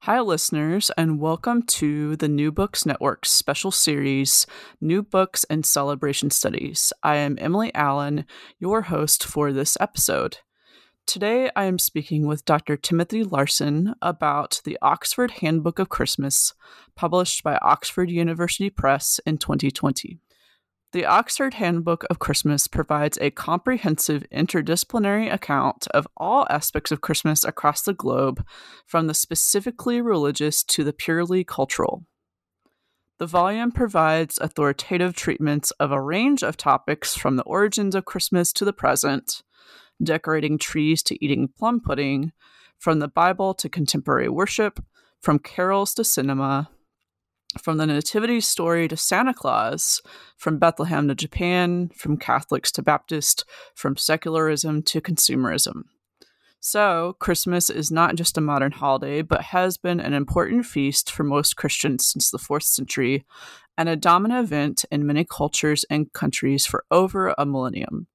Hi, listeners, and welcome to the New Books Network's special series, New Books and Celebration Studies. I am Emily Allen, your host for this episode. Today, I am speaking with Dr. Timothy Larsen about the Oxford Handbook of Christmas, published by Oxford University Press in 2020. The Oxford Handbook of Christmas provides a comprehensive interdisciplinary account of all aspects of Christmas across the globe, from the specifically religious to the purely cultural. The volume provides authoritative treatments of a range of topics from the origins of Christmas to the present, decorating trees to eating plum pudding, from the Bible to contemporary worship, from carols to cinema, from the Nativity story to Santa Claus, from Bethlehem to Japan, from Catholics to Baptist, from secularism to consumerism. So, Christmas is not just a modern holiday, but has been an important feast for most Christians since the 4th century and a dominant event in many cultures and countries for over a millennium.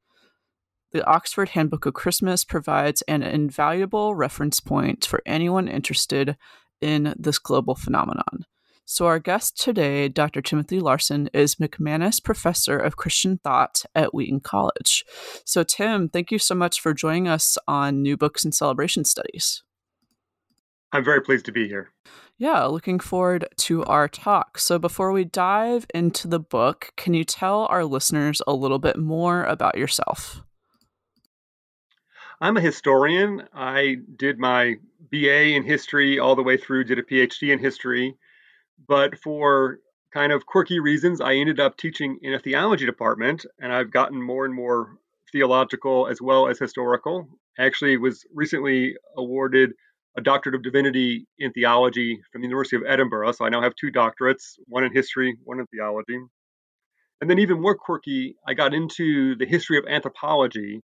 The Oxford Handbook of Christmas provides an invaluable reference point for anyone interested in this global phenomenon. So, our guest today, Dr. Timothy Larsen, is McManis Professor of Christian Thought at Wheaton College. So, Tim, thank you so much for joining us on New Books and Celebration Studies. I'm very pleased to be here. Yeah, looking forward to our talk. So, before we dive into the book, can you tell our listeners a little bit more about yourself? I'm a historian. I did my BA in history all the way through, did a PhD in history but for kind of quirky reasons, I ended up teaching in a theology department, and I've gotten more and more theological as well as historical. I actually was recently awarded a doctorate of divinity in theology from the University of Edinburgh. So I now have two doctorates, one in history, one in theology. And then even more quirky, I got into the history of anthropology.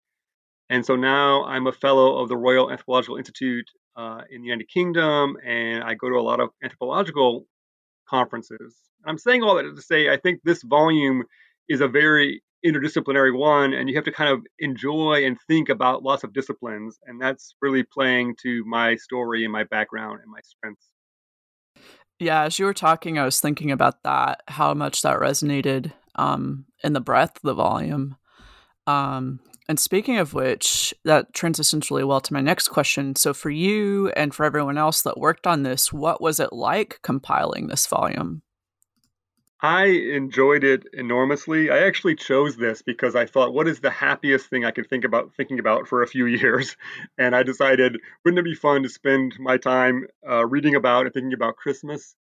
And so now I'm a fellow of the Royal Anthropological Institute uh, in the United Kingdom, and I go to a lot of anthropological conferences. I'm saying all that to say I think this volume is a very interdisciplinary one, and you have to kind of enjoy and think about lots of disciplines, and that's really playing to my story and my background and my strengths. Yeah, as you were talking, I was thinking about that, how much that resonated um, in the breadth of the volume. Um, and speaking of which, that transitions really well to my next question. So, for you and for everyone else that worked on this, what was it like compiling this volume? I enjoyed it enormously. I actually chose this because I thought, what is the happiest thing I could think about thinking about for a few years? And I decided, wouldn't it be fun to spend my time uh, reading about and thinking about Christmas?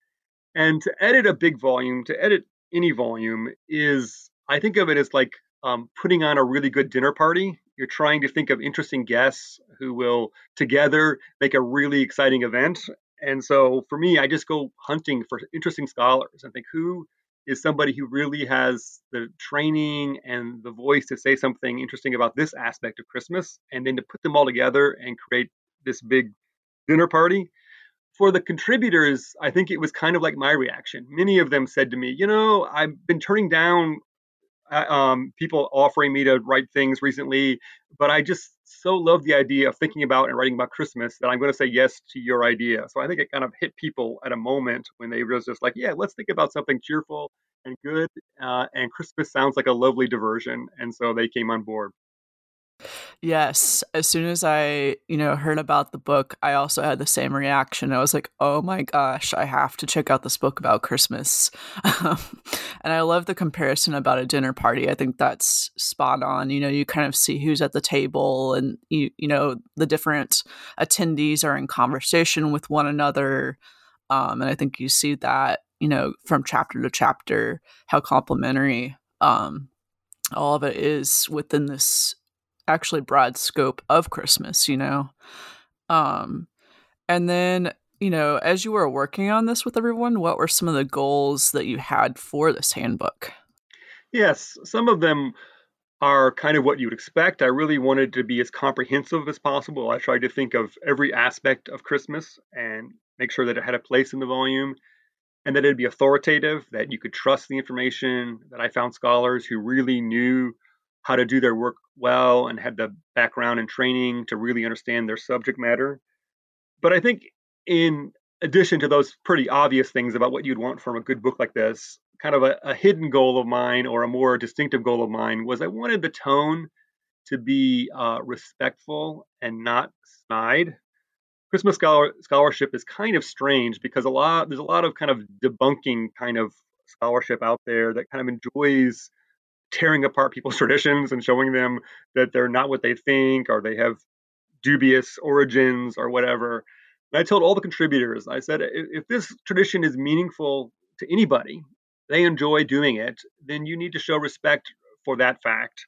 And to edit a big volume, to edit any volume, is I think of it as like um, putting on a really good dinner party. You're trying to think of interesting guests who will together make a really exciting event. And so for me, I just go hunting for interesting scholars and think who is somebody who really has the training and the voice to say something interesting about this aspect of Christmas, and then to put them all together and create this big dinner party. For the contributors, I think it was kind of like my reaction. Many of them said to me, You know, I've been turning down um, people offering me to write things recently, but I just so love the idea of thinking about and writing about Christmas that I'm going to say yes to your idea. So I think it kind of hit people at a moment when they was just like, yeah, let's think about something cheerful and good. Uh, and Christmas sounds like a lovely diversion, and so they came on board. Yes, as soon as I, you know, heard about the book, I also had the same reaction. I was like, "Oh my gosh, I have to check out this book about Christmas." and I love the comparison about a dinner party. I think that's spot on. You know, you kind of see who's at the table and you you know, the different attendees are in conversation with one another. Um, and I think you see that, you know, from chapter to chapter how complementary um all of it is within this actually broad scope of Christmas, you know. Um And then, you know, as you were working on this with everyone, what were some of the goals that you had for this handbook? Yes, some of them are kind of what you would expect. I really wanted to be as comprehensive as possible. I tried to think of every aspect of Christmas and make sure that it had a place in the volume and that it'd be authoritative, that you could trust the information, that I found scholars who really knew how to do their work well and had the background and training to really understand their subject matter. But I think, in addition to those pretty obvious things about what you'd want from a good book like this, kind of a, a hidden goal of mine or a more distinctive goal of mine was I wanted the tone to be uh, respectful and not snide. Christmas scholar, scholarship is kind of strange because a lot there's a lot of kind of debunking kind of scholarship out there that kind of enjoys tearing apart people's traditions and showing them that they're not what they think or they have dubious origins or whatever. And I told all the contributors, I said, if this tradition is meaningful to anybody, they enjoy doing it, then you need to show respect for that fact.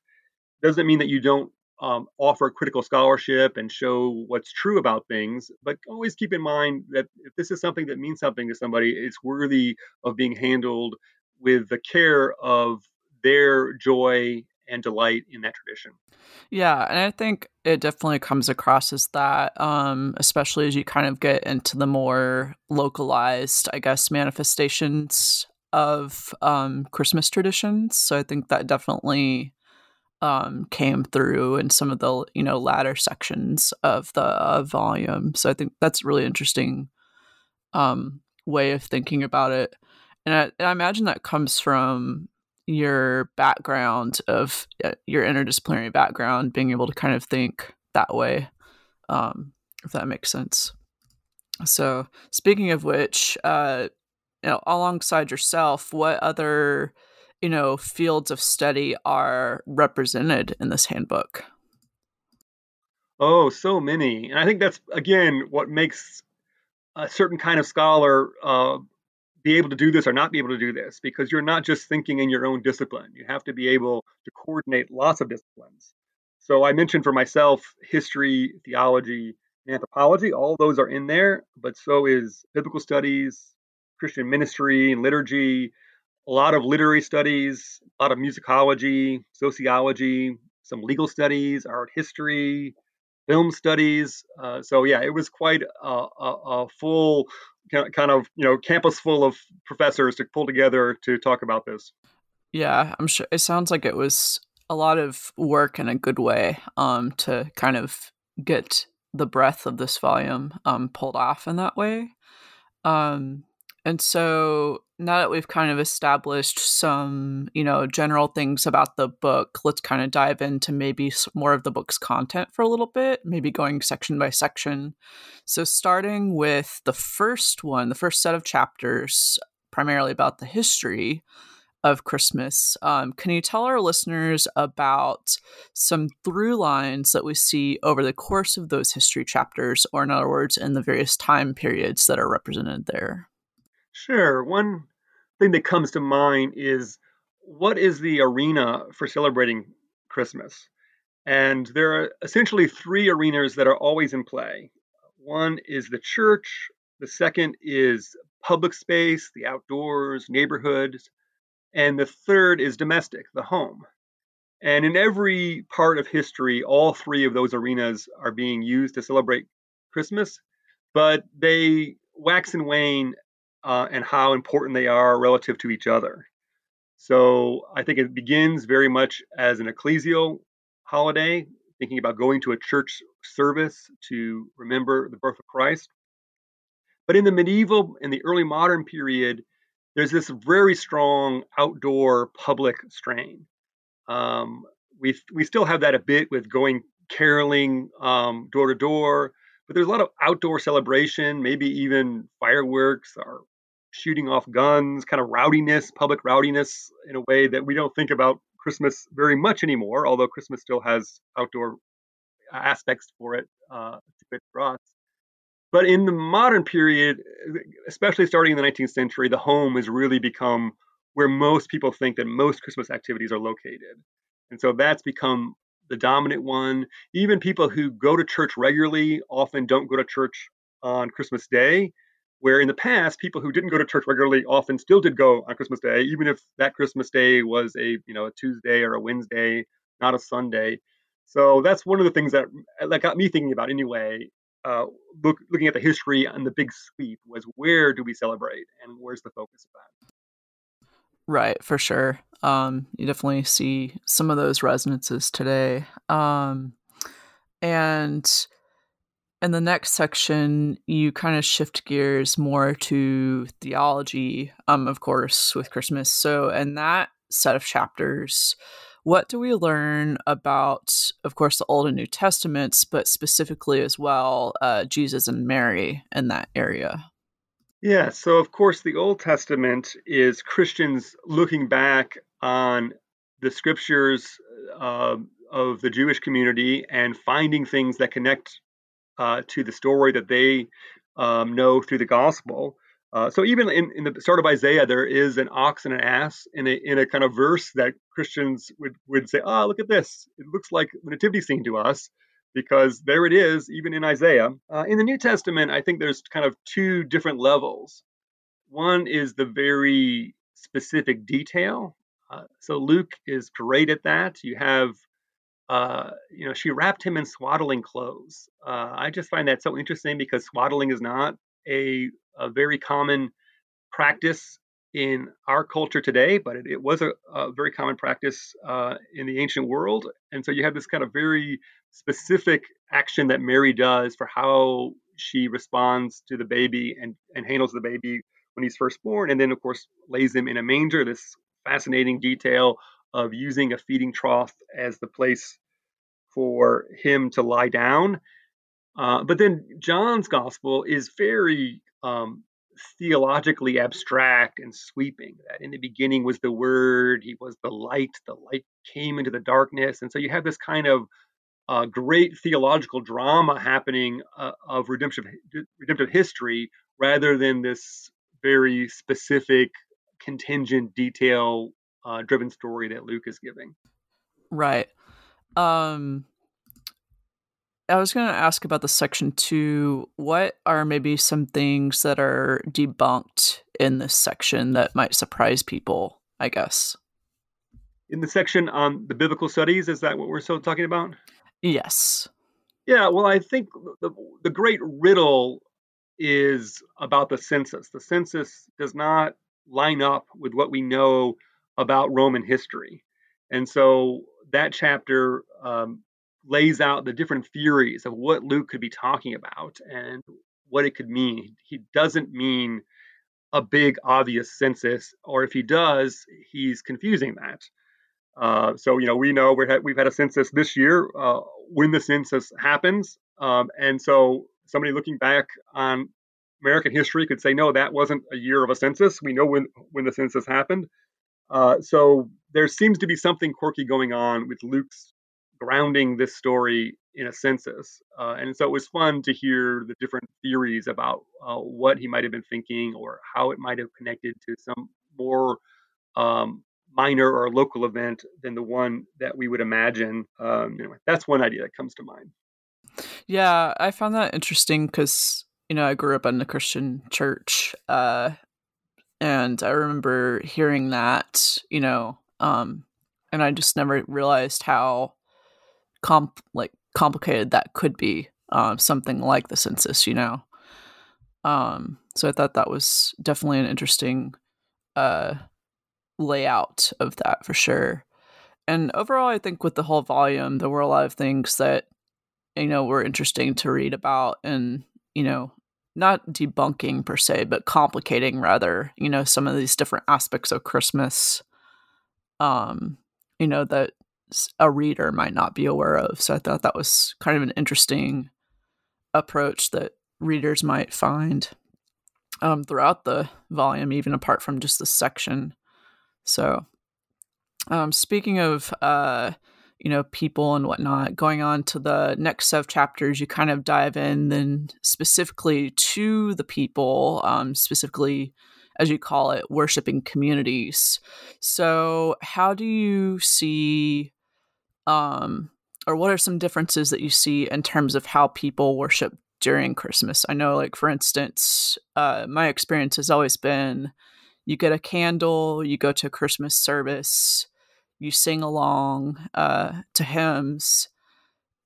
Doesn't mean that you don't um, offer critical scholarship and show what's true about things, but always keep in mind that if this is something that means something to somebody, it's worthy of being handled with the care of their joy and delight in that tradition. Yeah, and I think it definitely comes across as that, um, especially as you kind of get into the more localized, I guess, manifestations of um, Christmas traditions. So I think that definitely um, came through in some of the you know latter sections of the uh, volume. So I think that's really interesting um, way of thinking about it, and I, and I imagine that comes from your background of uh, your interdisciplinary background, being able to kind of think that way, um, if that makes sense. So, speaking of which, uh, you know, alongside yourself, what other you know fields of study are represented in this handbook? Oh, so many, and I think that's again what makes a certain kind of scholar uh, be able to do this or not be able to do this because you're not just thinking in your own discipline. You have to be able to coordinate lots of disciplines. So I mentioned for myself history, theology, anthropology. All those are in there, but so is biblical studies, Christian ministry and liturgy, a lot of literary studies, a lot of musicology, sociology, some legal studies, art history, film studies. Uh, so yeah, it was quite a, a, a, full kind of you know campus full of professors to pull together to talk about this. Yeah, I'm sure it sounds like it was a lot of work in a good way um, to kind of get the breadth of this volume um, pulled off in that way. Um, and so now that we've kind of established some, you know, general things about the book, let's kind of dive into maybe more of the book's content for a little bit, maybe going section by section. So, starting with the first one, the first set of chapters, primarily about the history of Christmas, um, can you tell our listeners about some through lines that we see over the course of those history chapters, or in other words, in the various time periods that are represented there? Sure. One thing that comes to mind is what is the arena for celebrating Christmas? And there are essentially three arenas that are always in play. One is the church, the second is public space, the outdoors, neighborhoods, and the third is domestic, the home. And in every part of history, all three of those arenas are being used to celebrate Christmas, but they wax and wane uh, and how important they are relative to each other. So I think it begins very much as an ecclesial holiday, thinking about going to a church service to remember the birth of Christ. But in the medieval and the early modern period, there's this very strong outdoor public strain. Um, we we still have that a bit with going caroling um, door to door, but there's a lot of outdoor celebration, maybe even fireworks or shooting off guns, kind of rowdiness, public rowdiness in a way that we don't think about Christmas very much anymore, although Christmas still has outdoor aspects for it, uh, for us. But in the modern period, especially starting in the 19th century, the home has really become where most people think that most Christmas activities are located. And so that's become the dominant one. Even people who go to church regularly often don't go to church on Christmas Day, where in the past people who didn't go to church regularly often still did go on Christmas Day, even if that Christmas Day was a you know a Tuesday or a Wednesday, not a Sunday. So that's one of the things that that got me thinking about anyway. Uh, look, looking at the history and the big sweep was where do we celebrate and where's the focus of that? Right, for sure. Um, you definitely see some of those resonances today. Um, and in the next section, you kind of shift gears more to theology, um, of course, with Christmas. So, in that set of chapters, what do we learn about, of course, the Old and New Testaments, but specifically as well, uh, Jesus and Mary in that area? Yeah, so of course, the Old Testament is Christians looking back on the scriptures uh, of the Jewish community and finding things that connect uh, to the story that they um, know through the gospel. Uh, so even in, in, the start of Isaiah, there is an ox and an ass in a in a kind of verse that Christians would would say, "Ah, oh, look at this! It looks like the nativity scene to us." because there it is, even in Isaiah. Uh, in the New Testament, I think there's kind of two different levels. One is the very specific detail. Uh, so Luke is great at that. You have, uh, you know, she wrapped him in swaddling clothes. Uh, I just find that so interesting because swaddling is not a, a very common practice in our culture today, but it, it was a, a, very common practice uh, in the ancient world. And so you have this kind of very specific action that Mary does for how she responds to the baby and, and handles the baby when he's first born. And then, of course, lays him in a manger, this fascinating detail of using a feeding trough as the place for him to lie down. Uh, but then John's gospel is very um, theologically abstract and sweeping. That in the beginning was the Word, He was the light, the light came into the darkness. And so you have this kind of uh, great theological drama happening uh, of redemptive, redemptive history rather than this very specific, contingent, detail uh, driven story that Luke is giving. Right. Um, I was going to ask about the section two. What are maybe some things that are debunked in this section that might surprise people? I guess. In the section on the biblical studies, is that what we're still talking about? Yes. Yeah. Well, I think the the great riddle is about the census. The census does not line up with what we know about Roman history, and so that chapter um, lays out the different theories of what Luke could be talking about and what it could mean. He doesn't mean a big obvious census, or if he does, he's confusing that. Uh, so you know we know we we've had a census this year uh, when the census happens, um, and so somebody looking back on American history could say no, that wasn't a year of a census. We know when when the census happened. Uh, so there seems to be something quirky going on with Luke's grounding this story in a census. Uh, and so it was fun to hear the different theories about uh, what he might have been thinking or how it might have connected to some more um, minor or local event than the one that we would imagine. Um, anyway, that's one idea that comes to mind. Yeah, I found that interesting because, you know, I grew up in a Christian church. Uh, and I remember hearing that, you know, um, and I just never realized how comp like complicated that could be um, something like the census you know? Um, so i thought that was definitely an interesting uh, layout of that for sure. And overall i think with the whole volume there were a lot of things that you know were interesting to read about and you know not debunking per se but complicating rather you know some of these different aspects of christmas um you know that a reader might not be aware of. So I thought that was kind of an interesting approach that readers might find um, throughout the volume, even apart from just the section. So, um, speaking of, uh, you know, people and whatnot, going on to the next set of chapters, you kind of dive in then specifically to the people, um, specifically, as you call it, worshiping communities. So, how do you see um, or what are some differences that you see in terms of how people worship during Christmas. I know, like, for instance, uh, my experience has always been you get a candle, you go to a Christmas service, you sing along uh, to hymns,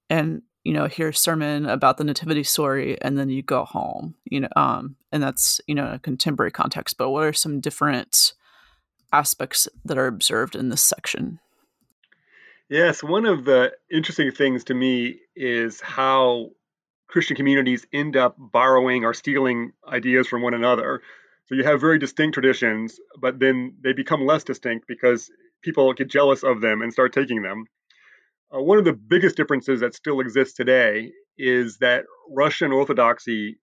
and you know hear a sermon about the nativity story, and then you go home. You know, um, and that's you know a contemporary context. But what are some different aspects that are observed in this section? Yes, one of the interesting things to me is how Christian communities end up borrowing or stealing ideas from one another. So you have very distinct traditions, but then they become less distinct because people get jealous of them and start taking them. Uh, one of the biggest differences that still exists today is that Russian Orthodoxy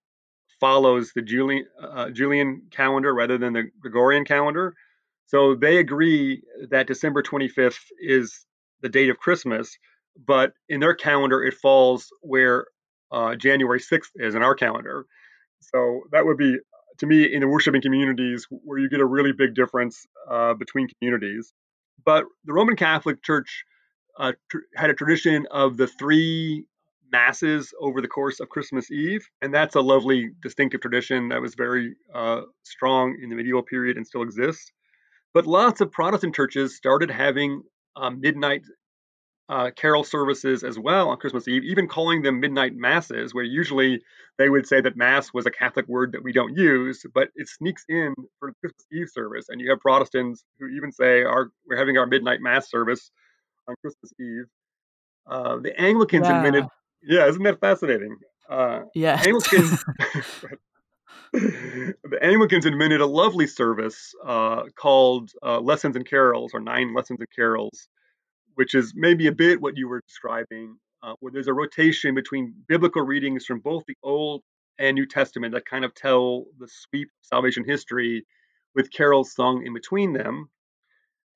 follows the Julian, uh, Julian calendar rather than the Gregorian calendar. So they agree that December 25th is the date of Christmas, but in their calendar it falls where uh, January 6th is in our calendar. So that would be, to me, in the worshiping communities where you get a really big difference uh, between communities. But the Roman Catholic Church uh, tr- had a tradition of the three masses over the course of Christmas Eve, and that's a lovely distinctive tradition that was very uh, strong in the medieval period and still exists. But lots of Protestant churches started having um, midnight uh, carol services as well on Christmas Eve, even calling them midnight masses, where usually they would say that mass was a Catholic word that we don't use, but it sneaks in for the Christmas Eve service. And you have Protestants who even say, our, we're having our midnight mass service on Christmas Eve. Uh, the Anglicans wow. invented, yeah, isn't that fascinating? Uh, yeah. Anglicans, the Anglicans invented a lovely service uh, called uh, Lessons and Carols, or Nine Lessons and Carols, which is maybe a bit what you were describing, uh, where there's a rotation between biblical readings from both the Old and New Testament that kind of tell the sweep of salvation history with carols sung in between them.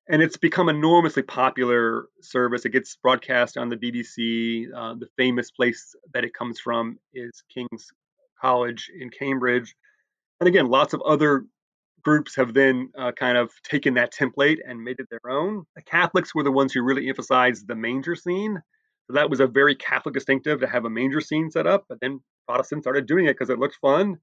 And it's become enormously popular service. It gets broadcast on the BBC. Uh, the famous place that it comes from is King's College in Cambridge. And again, lots of other groups have then uh, kind of taken that template and made it their own. The Catholics were the ones who really emphasized the manger scene. So that was a very Catholic distinctive to have a manger scene set up, but then Protestants started doing it because it looked fun.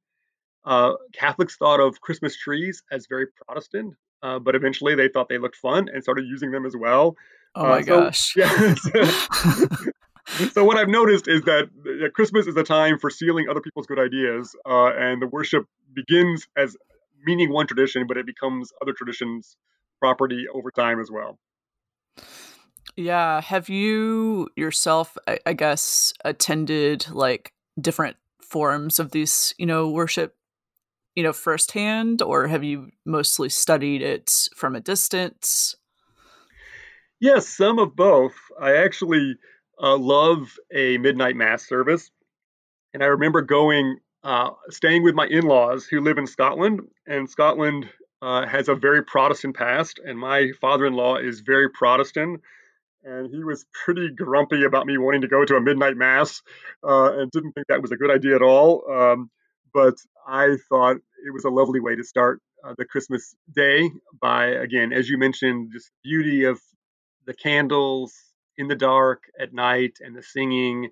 Uh, Catholics thought of Christmas trees as very Protestant, uh, but eventually they thought they looked fun and started using them as well. Oh my uh, so, gosh. Yeah, so what I've noticed is that Christmas is a time for stealing other people's good ideas, uh, and the worship begins as meaning one tradition, but it becomes other traditions' property over time as well. Yeah. Have you yourself, I, I guess, attended like different forms of these, you know, worship, you know, firsthand, or have you mostly studied it from a distance? Yes, some of both. I actually uh, love a midnight mass service. And I remember going uh, staying with my in laws who live in Scotland. And Scotland uh, has a very Protestant past, and my father in law is very Protestant. And he was pretty grumpy about me wanting to go to a midnight mass uh, and didn't think that was a good idea at all. Um, but I thought it was a lovely way to start uh, the Christmas day by, again, as you mentioned, just beauty of the candles in the dark at night and the singing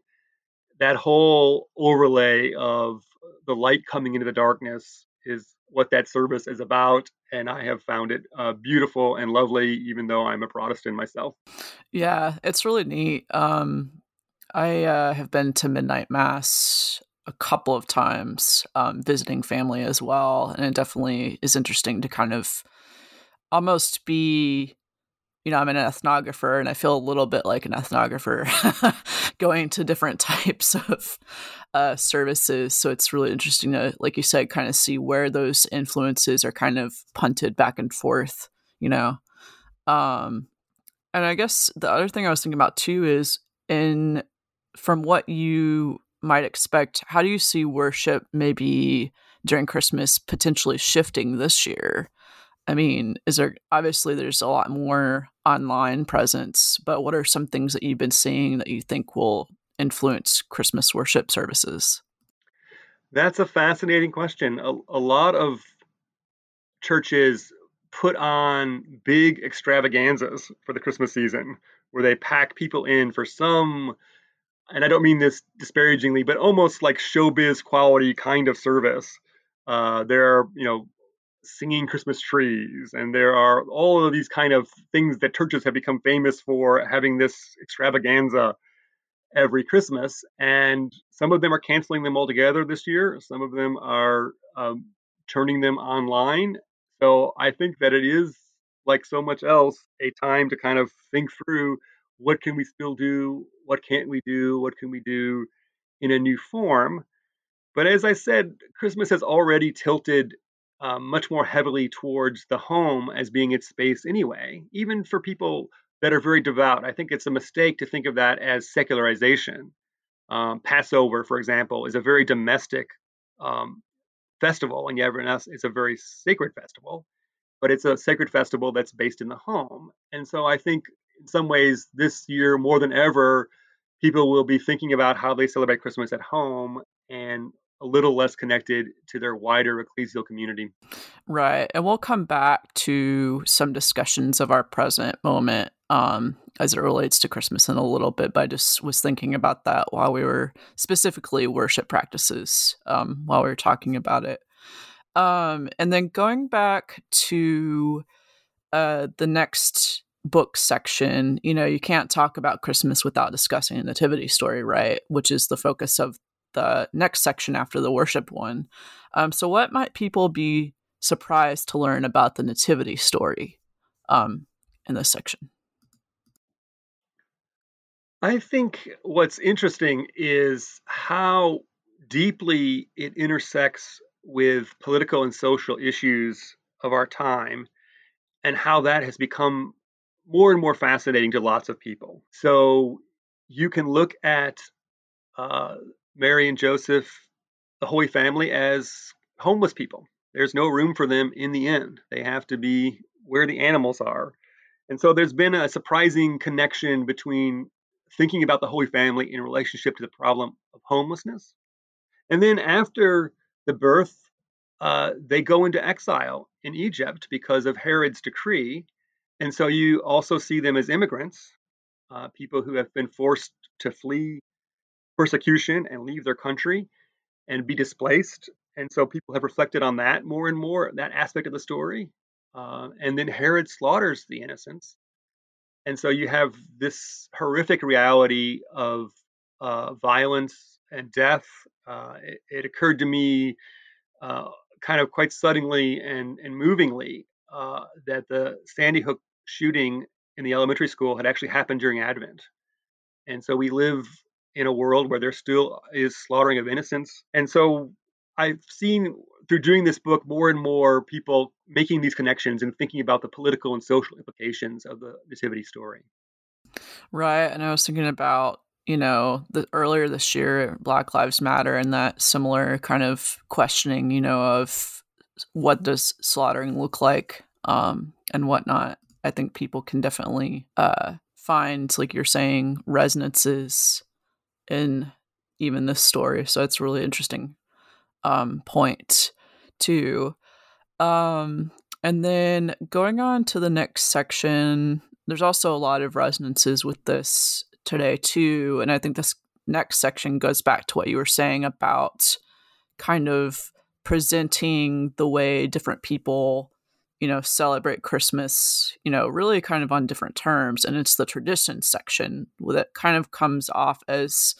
that whole overlay of the light coming into the darkness is what that service is about and i have found it uh, beautiful and lovely even though i'm a protestant myself. Yeah it's really neat. Um, i uh, have been to midnight mass a couple of times um, visiting family as well and it definitely is interesting to kind of almost be you know, I'm an ethnographer and I feel a little bit like an ethnographer going to different types of uh, services. So it's really interesting to, like you said, kind of see where those influences are kind of punted back and forth, you know. Um, and I guess the other thing I was thinking about too is in from what you might expect, how do you see worship maybe during Christmas potentially shifting this year? I mean, is there obviously there's a lot more online presence, but what are some things that you've been seeing that you think will influence Christmas worship services? That's a fascinating question. A, a lot of churches put on big extravaganzas for the Christmas season where they pack people in for some and I don't mean this disparagingly, but almost like showbiz quality kind of service. Uh, there are, you know, singing Christmas trees, and there are all of these kind of things that churches have become famous for having this extravaganza every Christmas. And some of them are canceling them altogether this year. Some of them are um, turning them online. So I think that it is like so much else a time to kind of think through what can we still do, what can't we do, what can we do in a new form. But as I said, Christmas has already tilted um, much more heavily towards the home as being its space anyway, even for people that are very devout. I think it's a mistake to think of that as secularization. Um, Passover, for example, is a very domestic um, festival, and yet it's a very sacred festival, but it's a sacred festival that's based in the home. And so I think in some ways this year more than ever, people will be thinking about how they celebrate Christmas at home and a little less connected to their wider ecclesial community. Right. And we'll come back to some discussions of our present moment um, as it relates to Christmas in a little bit, but I just was thinking about that while we were specifically worship practices um, while we were talking about it. Um, and then going back to uh, the next book section, you know, you can't talk about Christmas without discussing a nativity story, right? Which is the focus of the next section after the worship one. Um, so, what might people be surprised to learn about the nativity story um, in this section? I think what's interesting is how deeply it intersects with political and social issues of our time and how that has become more and more fascinating to lots of people. So you can look at uh, Mary and Joseph, the Holy Family, as homeless people. There's no room for them in the inn. They have to be where the animals are. And so there's been a surprising connection between thinking about the Holy Family in relationship to the problem of homelessness. And then after the birth, uh, they go into exile in Egypt because of Herod's decree. And so you also see them as immigrants, uh, people who have been forced to flee persecution and leave their country and be displaced. And so people have reflected on that more and more, that aspect of the story. Uh, and then Herod slaughters the innocents. And so you have this horrific reality of uh, violence and death. Uh, it, it, occurred to me uh, kind of quite suddenly and, and movingly uh, that the Sandy Hook shooting in the elementary school had actually happened during Advent. And so we live in a world where there still is slaughtering of innocents. And so I've seen through doing this book more and more people making these connections and thinking about the political and social implications of the nativity story. Right. And I was thinking about, you know, the earlier this year, Black Lives Matter and that similar kind of questioning, you know, of what does slaughtering look like um, and whatnot. I think people can definitely uh, find, like you're saying, resonances in even this story. So it's a really interesting um, point too. Um, and then going on to the next section, there's also a lot of resonances with this today too. And I think this next section goes back to what you were saying about kind of presenting the way different people you know celebrate christmas you know really kind of on different terms and it's the tradition section that kind of comes off as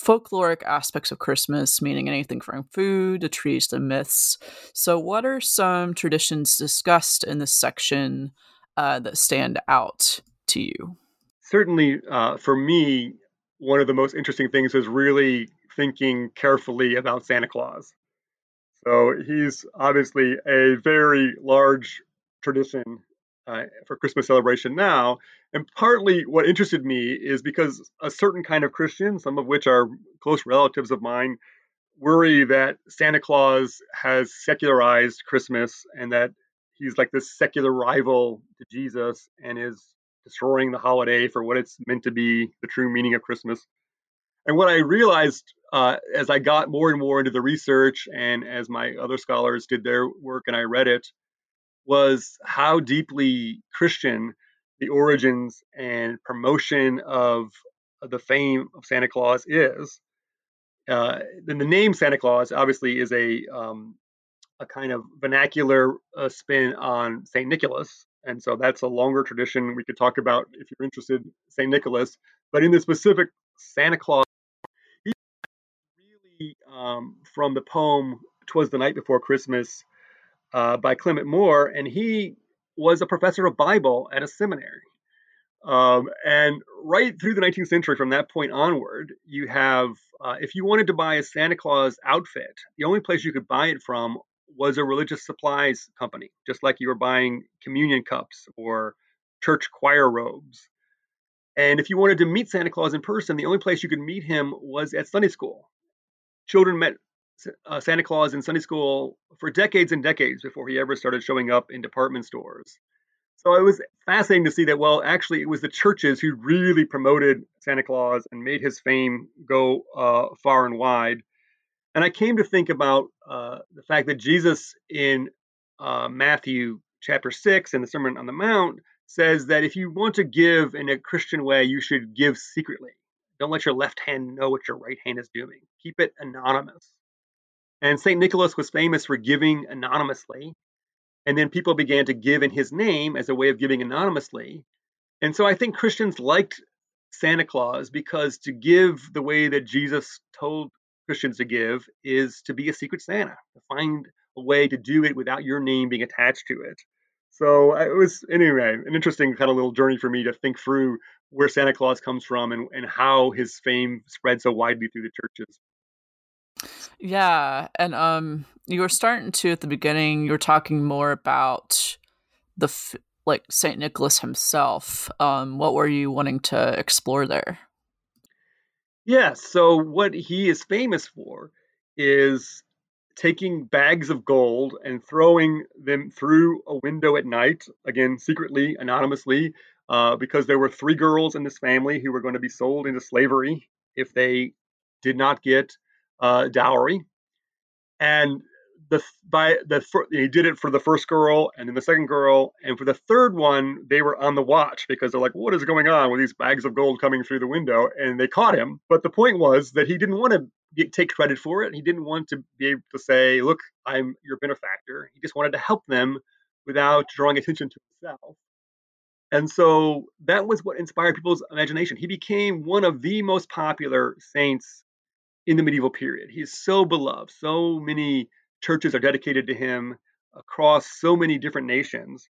folkloric aspects of christmas meaning anything from food to trees to myths. So what are some traditions discussed in this section uh, that stand out to you? Certainly uh, for me one of the most interesting things is really thinking carefully about santa claus so he's obviously a very large tradition uh, for Christmas celebration now. And partly what interested me is because a certain kind of Christian, some of which are close relatives of mine, worry that Santa Claus has secularized Christmas and that he's like this secular rival to Jesus and is destroying the holiday for what it's meant to be, the true meaning of Christmas. And what I realized uh, as I got more and more into the research and as my other scholars did their work and I read it, was how deeply Christian the origins and promotion of the fame of Santa Claus is. Uh, then the name Santa Claus obviously is a um, a kind of vernacular uh, spin on Saint Nicholas, and so that's a longer tradition we could talk about if you're interested. Saint Nicholas, but in the specific Santa Claus, um, from the poem "Twas the Night Before Christmas" uh, by Clement Moore, and he was a professor of Bible at a seminary. Um, and right through the 19th century, from that point onward, you have, uh, if you wanted to buy a Santa Claus outfit, the only place you could buy it from was a religious supplies company, just like you were buying communion cups or church choir robes. And if you wanted to meet Santa Claus in person, the only place you could meet him was at Sunday school. Children met uh, Santa Claus in Sunday school for decades and decades before he ever started showing up in department stores. So it was fascinating to see that, well, actually, it was the churches who really promoted Santa Claus and made his fame go uh, far and wide. And I came to think about uh, the fact that Jesus in uh, Matthew chapter 6 and the Sermon on the Mount says that if you want to give in a Christian way, you should give secretly. Don't let your left hand know what your right hand is doing. Keep it anonymous. And St. Nicholas was famous for giving anonymously. And then people began to give in his name as a way of giving anonymously. And so I think Christians liked Santa Claus because to give the way that Jesus told Christians to give is to be a secret Santa, to find a way to do it without your name being attached to it. So it was, anyway, an interesting kind of little journey for me to think through where Santa Claus comes from and, and how his fame spread so widely through the churches. Yeah, and um, you were starting to at the beginning. You were talking more about the f- like Saint Nicholas himself. Um, what were you wanting to explore there? Yeah, so what he is famous for is taking bags of gold and throwing them through a window at night, again, secretly, anonymously, uh, because there were three girls in this family who were going to be sold into slavery if they did not get uh, dowry. And the by the he did it for the first girl and then the second girl and for the third one they were on the watch because they're like what is going on with these bags of gold coming through the window and they caught him but the point was that he didn't want to take credit for it he didn't want to be able to say look i'm your benefactor. He just wanted to help them without drawing attention to himself. And so that was what inspired people's imagination. He became one of the most popular saints in the medieval period. He's so beloved. So many churches are dedicated to him across so many different nations.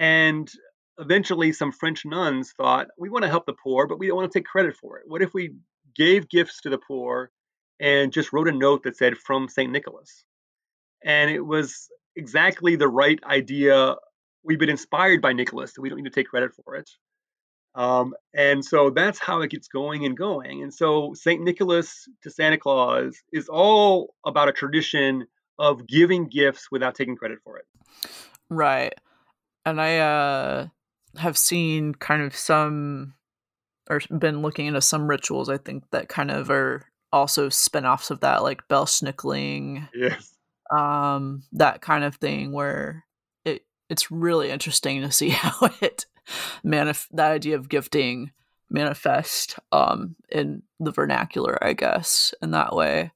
And eventually, some French nuns thought, we want to help the poor, but we don't want to take credit for it. What if we gave gifts to the poor and just wrote a note that said, from St. Nicholas? And it was exactly the right idea. We've been inspired by Nicholas, so we don't need to take credit for it. Um, and so that's how it gets going and going. And so St. Nicholas to Santa Claus is all about a tradition of giving gifts without taking credit for it. Right. And I uh have seen kind of some or been looking into some rituals I think that kind of are also spin-offs of that like belsnickeling. Yes. Um that kind of thing where it it's really interesting to see how it manif- that idea of gifting manifest um in the vernacular I guess in that way.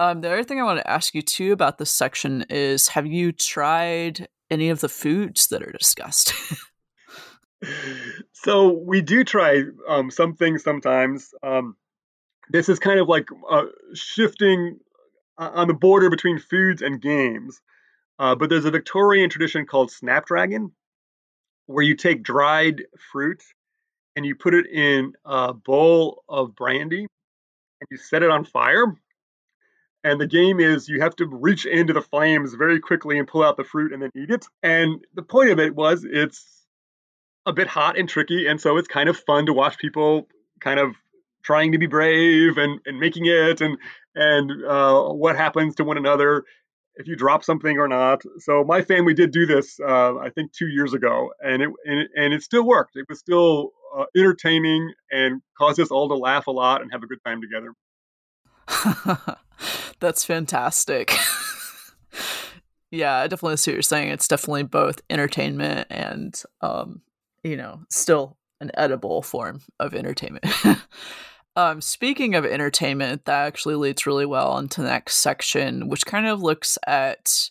Um, the other thing I want to ask you too about this section is have you tried any of the foods that are discussed? so we do try um, some things sometimes. Um, this is kind of like uh, shifting uh, on the border between foods and games. Uh, but there's a Victorian tradition called Snapdragon, where you take dried fruit and you put it in a bowl of brandy and you set it on fire and the game is you have to reach into the flames very quickly and pull out the fruit and then eat it. And the point of it was it's a bit hot and tricky, and so it's kind of fun to watch people kind of trying to be brave and, and making it and and uh, what happens to one another if you drop something or not. So my family did do this, uh, I think, two years ago, and it and it, and it still worked. It was still uh, entertaining and caused us all to laugh a lot and have a good time together. That's fantastic. yeah, I definitely see what you're saying. It's definitely both entertainment and, um, you know, still an edible form of entertainment. um, speaking of entertainment, that actually leads really well into the next section, which kind of looks at,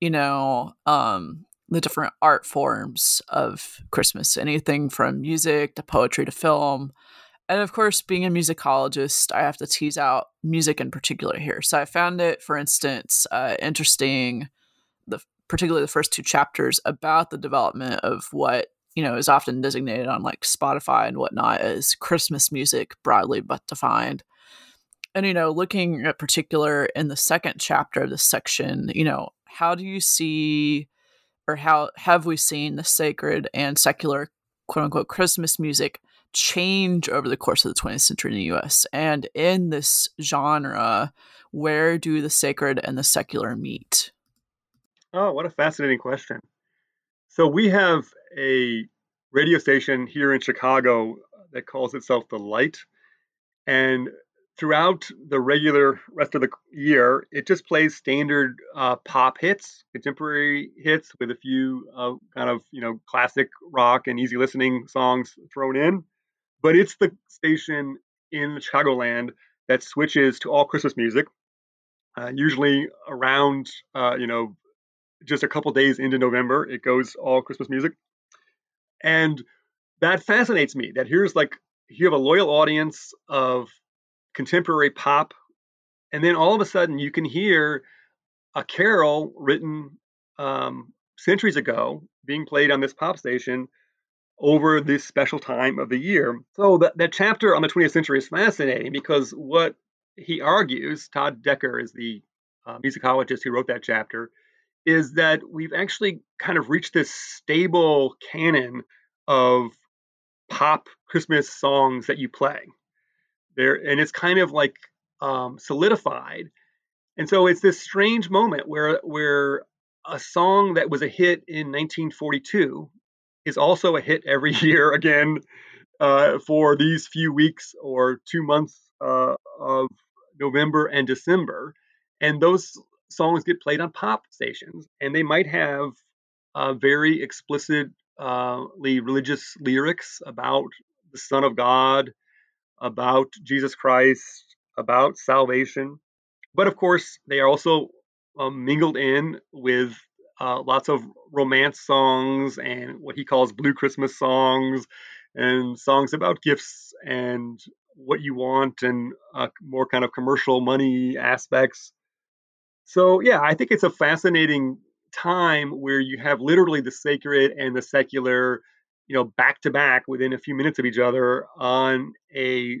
you know, um, the different art forms of Christmas, anything from music to poetry to film. And of course, being a musicologist, I have to tease out music in particular here. So I found it, for instance, uh, interesting, the particularly the first two chapters about the development of what you know is often designated on like Spotify and whatnot as Christmas music, broadly but defined. And you know, looking at particular in the second chapter of this section, you know, how do you see or how have we seen the sacred and secular quote unquote Christmas music change over the course of the 20th century in the US? And in this genre, where do the sacred and the secular meet? Oh, what a fascinating question. So we have a radio station here in Chicago that calls itself The Light. And throughout the regular rest of the year, it just plays standard uh, pop hits, contemporary hits with a few uh, kind of you know classic rock and easy listening songs thrown in. But it's the station in Chicagoland that switches to all Christmas music, uh, usually around uh, you know just a couple days into November. It goes all Christmas music, and that fascinates me. That here's like you have a loyal audience of contemporary pop, and then all of a sudden you can hear a carol written um, centuries ago being played on this pop station over this special time of the year. So that, that chapter on the 20th century is fascinating because what he argues, Todd Decker is the uh, musicologist who wrote that chapter, is that we've actually kind of reached this stable canon of pop Christmas songs that you play there, and it's kind of like um, solidified. And so it's this strange moment where where a song that was a hit in 1942 is also a hit every year again uh, for these few weeks or two months uh, of November and December. And those songs get played on pop stations, and they might have uh, very explicitly religious lyrics about the Son of God about Jesus Christ, about salvation. But of course, they are also um, mingled in with uh, lots of romance songs and what he calls blue Christmas songs and songs about gifts and what you want and uh, more kind of commercial money aspects. So, yeah, I think it's a fascinating time where you have literally the sacred and the secular you know, back to back within a few minutes of each other on a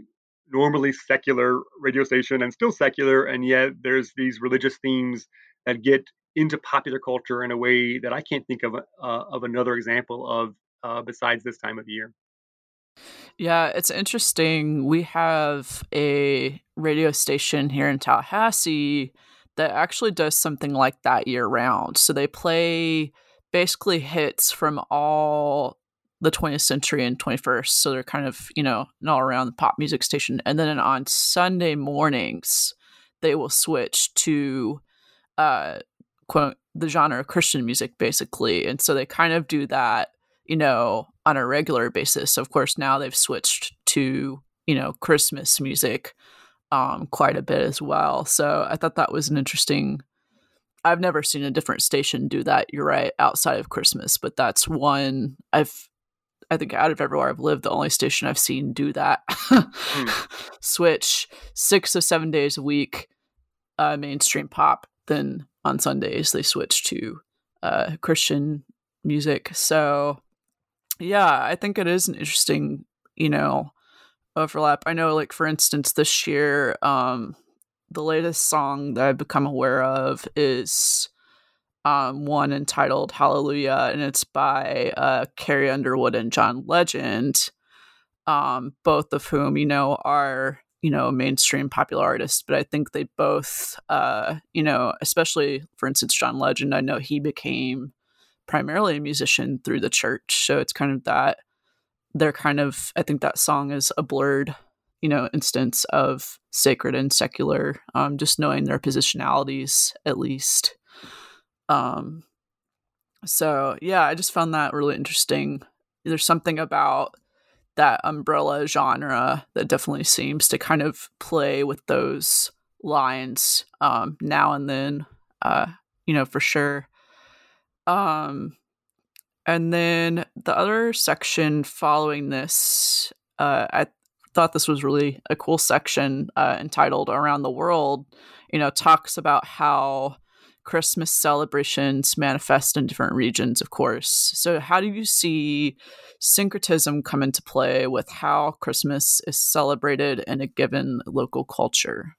normally secular radio station and still secular, and yet there's these religious themes that get into popular culture in a way that I can't think of uh, of another example of uh, besides this time of year. Yeah, it's interesting. We have a radio station here in Tallahassee that actually does something like that year round. So they play basically hits from all the 20th century and 21st. So they're kind of, you know, all around the pop music station. And then on Sunday mornings, they will switch to uh quote the genre of Christian music basically. And so they kind of do that, you know, on a regular basis. Of course, now they've switched to, you know, Christmas music um quite a bit as well. So I thought that was an interesting I've never seen a different station do that. You're right, outside of Christmas, but that's one I've I think out of everywhere I've lived, the only station I've seen do that. mm. Switch six or seven days a week, uh, mainstream pop. Then on Sundays they switch to uh, Christian music. So yeah, I think it is an interesting, you know, overlap. I know, like for instance, this year, um, the latest song that I've become aware of is um, one entitled Hallelujah, and it's by uh, Carrie Underwood and John Legend, um, both of whom, you know, are, you know, mainstream popular artists. But I think they both, uh, you know, especially, for instance, John Legend, I know he became primarily a musician through the church. So it's kind of that, they're kind of, I think that song is a blurred, you know, instance of sacred and secular, um, just knowing their positionalities at least. Um, so yeah, I just found that really interesting. There's something about that umbrella genre that definitely seems to kind of play with those lines um, now and then, uh, you know, for sure. Um, and then the other section following this, uh, I thought this was really a cool section uh, entitled Around the World, you know, talks about how Christmas celebrations manifest in different regions, of course. So, how do you see syncretism come into play with how Christmas is celebrated in a given local culture?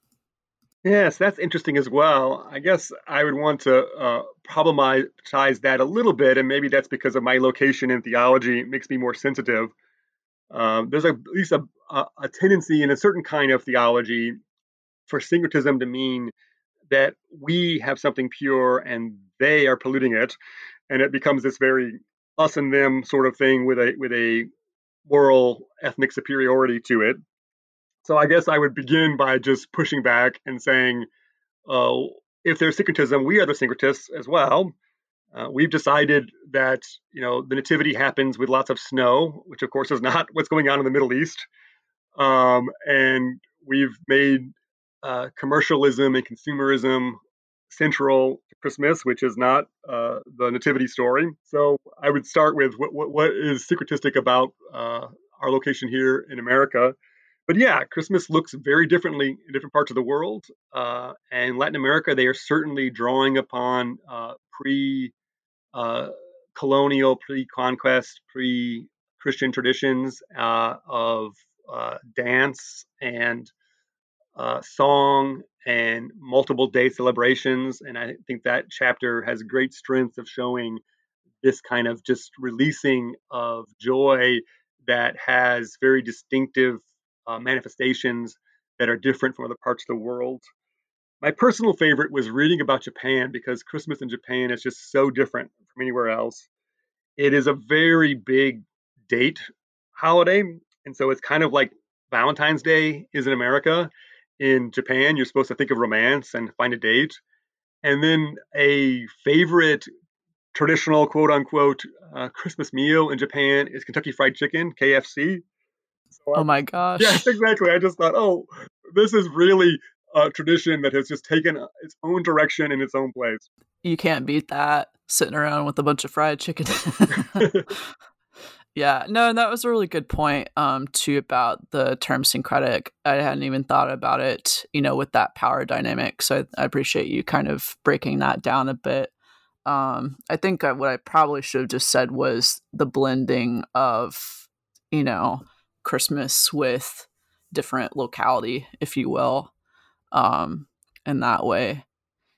Yes, that's interesting as well. I guess I would want to uh, problematize that a little bit, and maybe that's because of my location in theology it makes me more sensitive. Um, there's a, at least a, a, tendency in a certain kind of theology for syncretism to mean that we have something pure and they are polluting it, and it becomes this very us and them sort of thing with a with a moral ethnic superiority to it. So I guess I would begin by just pushing back and saying, uh, if there's syncretism, we are the syncretists as well. Uh, we've decided that you know the nativity happens with lots of snow, which of course is not what's going on in the Middle East, um, and we've made uh, commercialism and consumerism central to Christmas, which is not uh, the nativity story. So I would start with what what, what is syncretistic about uh, our location here in America but yeah, Christmas looks very differently in different parts of the world. Uh, and Latin America, they are certainly drawing upon uh, pre uh, colonial, pre conquest, pre Christian traditions uh, of uh, dance and uh, song and multiple day celebrations. And I think that chapter has great strength of showing this kind of just releasing of joy that has very distinctive uh, manifestations that are different from other parts of the world. My personal favorite was reading about Japan because Christmas in Japan is just so different from anywhere else. It is a very big date holiday, and so it's kind of like Valentine's Day is in America. In Japan, you're supposed to think of romance and find a date. And then a favorite traditional quote unquote uh, Christmas meal in Japan is Kentucky Fried Chicken, KFC. So oh my gosh. Yes, exactly. I just thought, oh, this is really a tradition that has just taken its own direction in its own place. You can't beat that sitting around with a bunch of fried chicken. yeah, no, and that was a really good point um too about the term syncretic. I hadn't even thought about it, you know, with that power dynamic. So I, I appreciate you kind of breaking that down a bit. Um, I think I, what I probably should have just said was the blending of, you know, Christmas with different locality, if you will, um, in that way.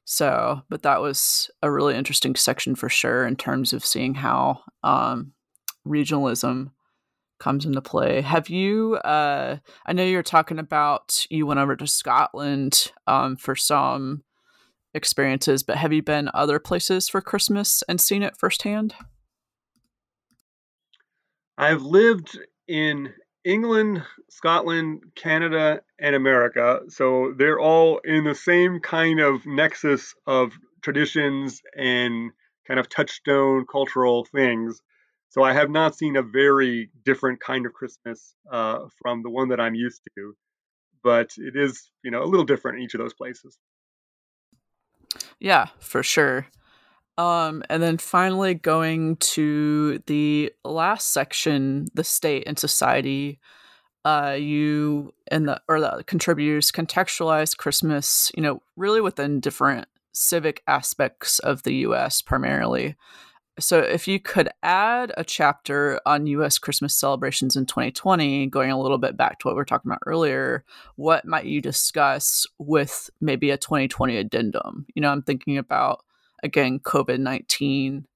So, but that was a really interesting section for sure in terms of seeing how um, regionalism comes into play. Have you? Uh, I know you're talking about you went over to Scotland um, for some experiences, but have you been other places for Christmas and seen it firsthand? I've lived in England, Scotland, Canada, and America. So they're all in the same kind of nexus of traditions and kind of touchstone cultural things. So I have not seen a very different kind of Christmas uh, from the one that I'm used to, but it is, you know, a little different in each of those places. Yeah, for sure. Um, and then finally going to the last section, the state and society. Uh, you and the or the contributors contextualize Christmas, you know, really within different civic aspects of the U.S. primarily. So, if you could add a chapter on U.S. Christmas celebrations in 2020, going a little bit back to what we were talking about earlier, what might you discuss with maybe a 2020 addendum? You know, I'm thinking about again COVID 19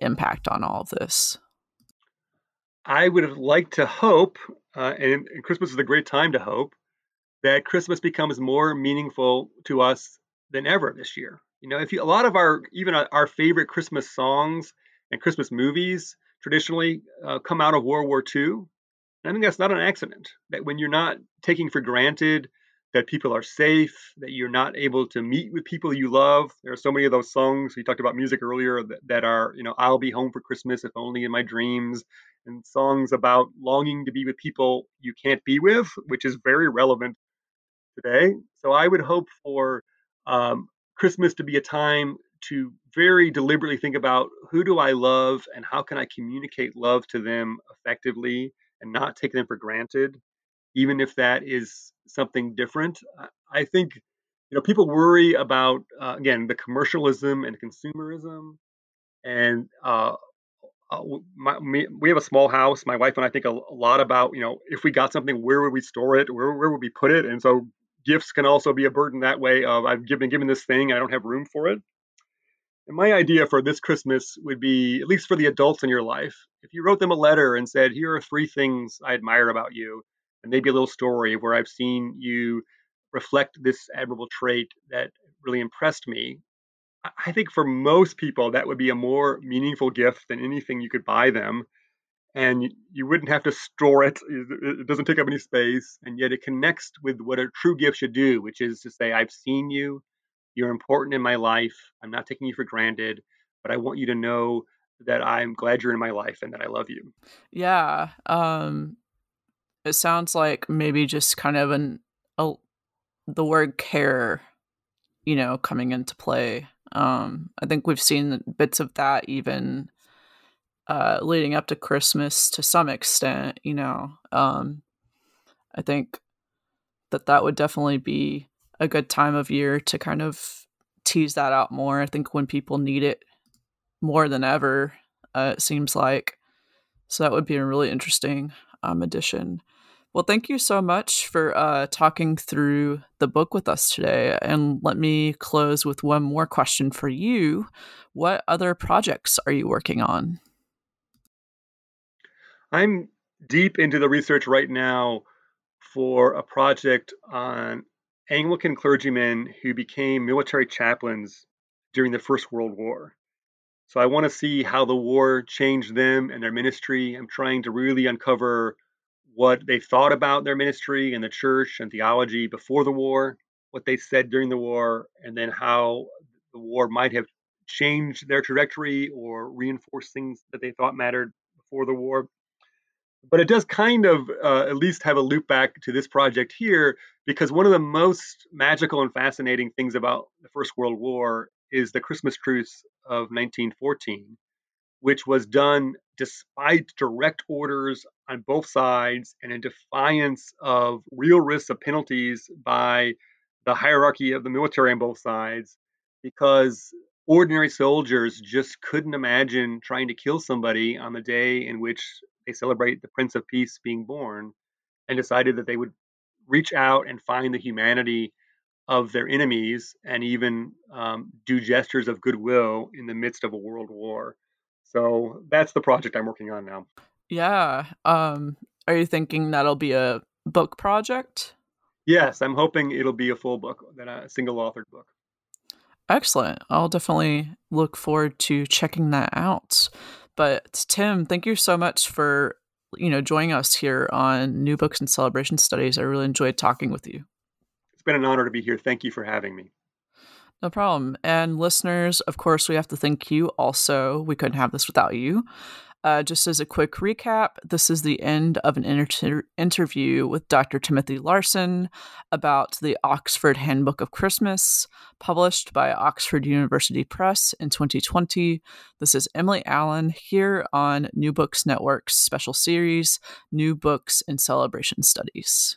impact on all of this? I would have liked to hope, uh, and, and Christmas is a great time to hope, that Christmas becomes more meaningful to us than ever this year. You know, if you, a lot of our even our favorite Christmas songs and Christmas movies traditionally uh, come out of World War II. And I think that's not an accident. That when you're not taking for granted that people are safe, that you're not able to meet with people you love. There are so many of those songs we talked about music earlier that, that are, you know, I'll be home for Christmas if only in my dreams, and songs about longing to be with people you can't be with, which is very relevant today. So I would hope for um, Christmas to be a time to very deliberately think about who do I love and how can I communicate love to them effectively and not take them for granted, even if that is something different. I think you know people worry about uh, again the commercialism and consumerism, and uh, uh, my, me, we have a small house. My wife and I think a, a, lot about you know if we got something, where would we store it? Where where would we put it? And so gifts can also be a burden that way. Of I've given given this thing, I don't have room for it. And my idea for this Christmas would be, at least for the adults in your life, if you wrote them a letter and said, "Here are three things I admire about you," and maybe a little story where I've seen you reflect this admirable trait that really impressed me. I think for most people, that would be a more meaningful gift than anything you could buy them. And you wouldn't have to store it. It doesn't take up any space. And yet it connects with what a true gift should do, which is to say, I've seen you. You're important in my life. I'm not taking you for granted, but I want you to know that I'm glad you're in my life and that I love you. Yeah. Um, it sounds like maybe just kind of an a, the word care, you know, coming into play. Um, I think we've seen bits of that even uh, leading up to Christmas to some extent. You know, um, I think that that would definitely be a good time of year to kind of tease that out more. I think when people need it more than ever, uh, it seems like. So that would be really interesting um, addition. Well, thank you so much for uh, talking through the book with us today. And let me close with one more question for you. What other projects are you working on? I'm deep into the research right now for a project on Anglican clergymen who became military chaplains during the First World War. So I want to see how the war changed them and their ministry. I'm trying to really uncover what they thought about their ministry and the church and theology before the war, what they said during the war, and then how the war might have changed their trajectory or reinforced things that they thought mattered before the war. But it does kind of uh, at least have a loop back to this project here, because one of the most magical and fascinating things about the First World War is the Christmas truce of 1914 which was done despite direct orders on both sides and in defiance of real risks of penalties by the hierarchy of the military on both sides, because ordinary soldiers just couldn't imagine trying to kill somebody on the day in which they celebrate the Prince of Peace being born, and decided that they would reach out and find the humanity of their enemies and even um, do gestures of goodwill in the midst of a world war. So that's the project I'm working on now. Yeah. Um, are you thinking that'll be a book project? Yes, I'm hoping it'll be a full book, that a single authored book. Excellent. I'll definitely look forward to checking that out. But Tim, thank you so much for you know joining us here on New Books and Celebration Studies. I really enjoyed talking with you. Been an honor to be here. Thank you for having me. No problem. And listeners, of course, we have to thank you also. We couldn't have this without you. Uh, just as a quick recap, this is the end of an inter- interview with Dr. Timothy Larsen about the Oxford Handbook of Christmas, published by Oxford University Press in 2020. This is Emily Allen here on New Books Network's special series, New Books and Celebration Studies.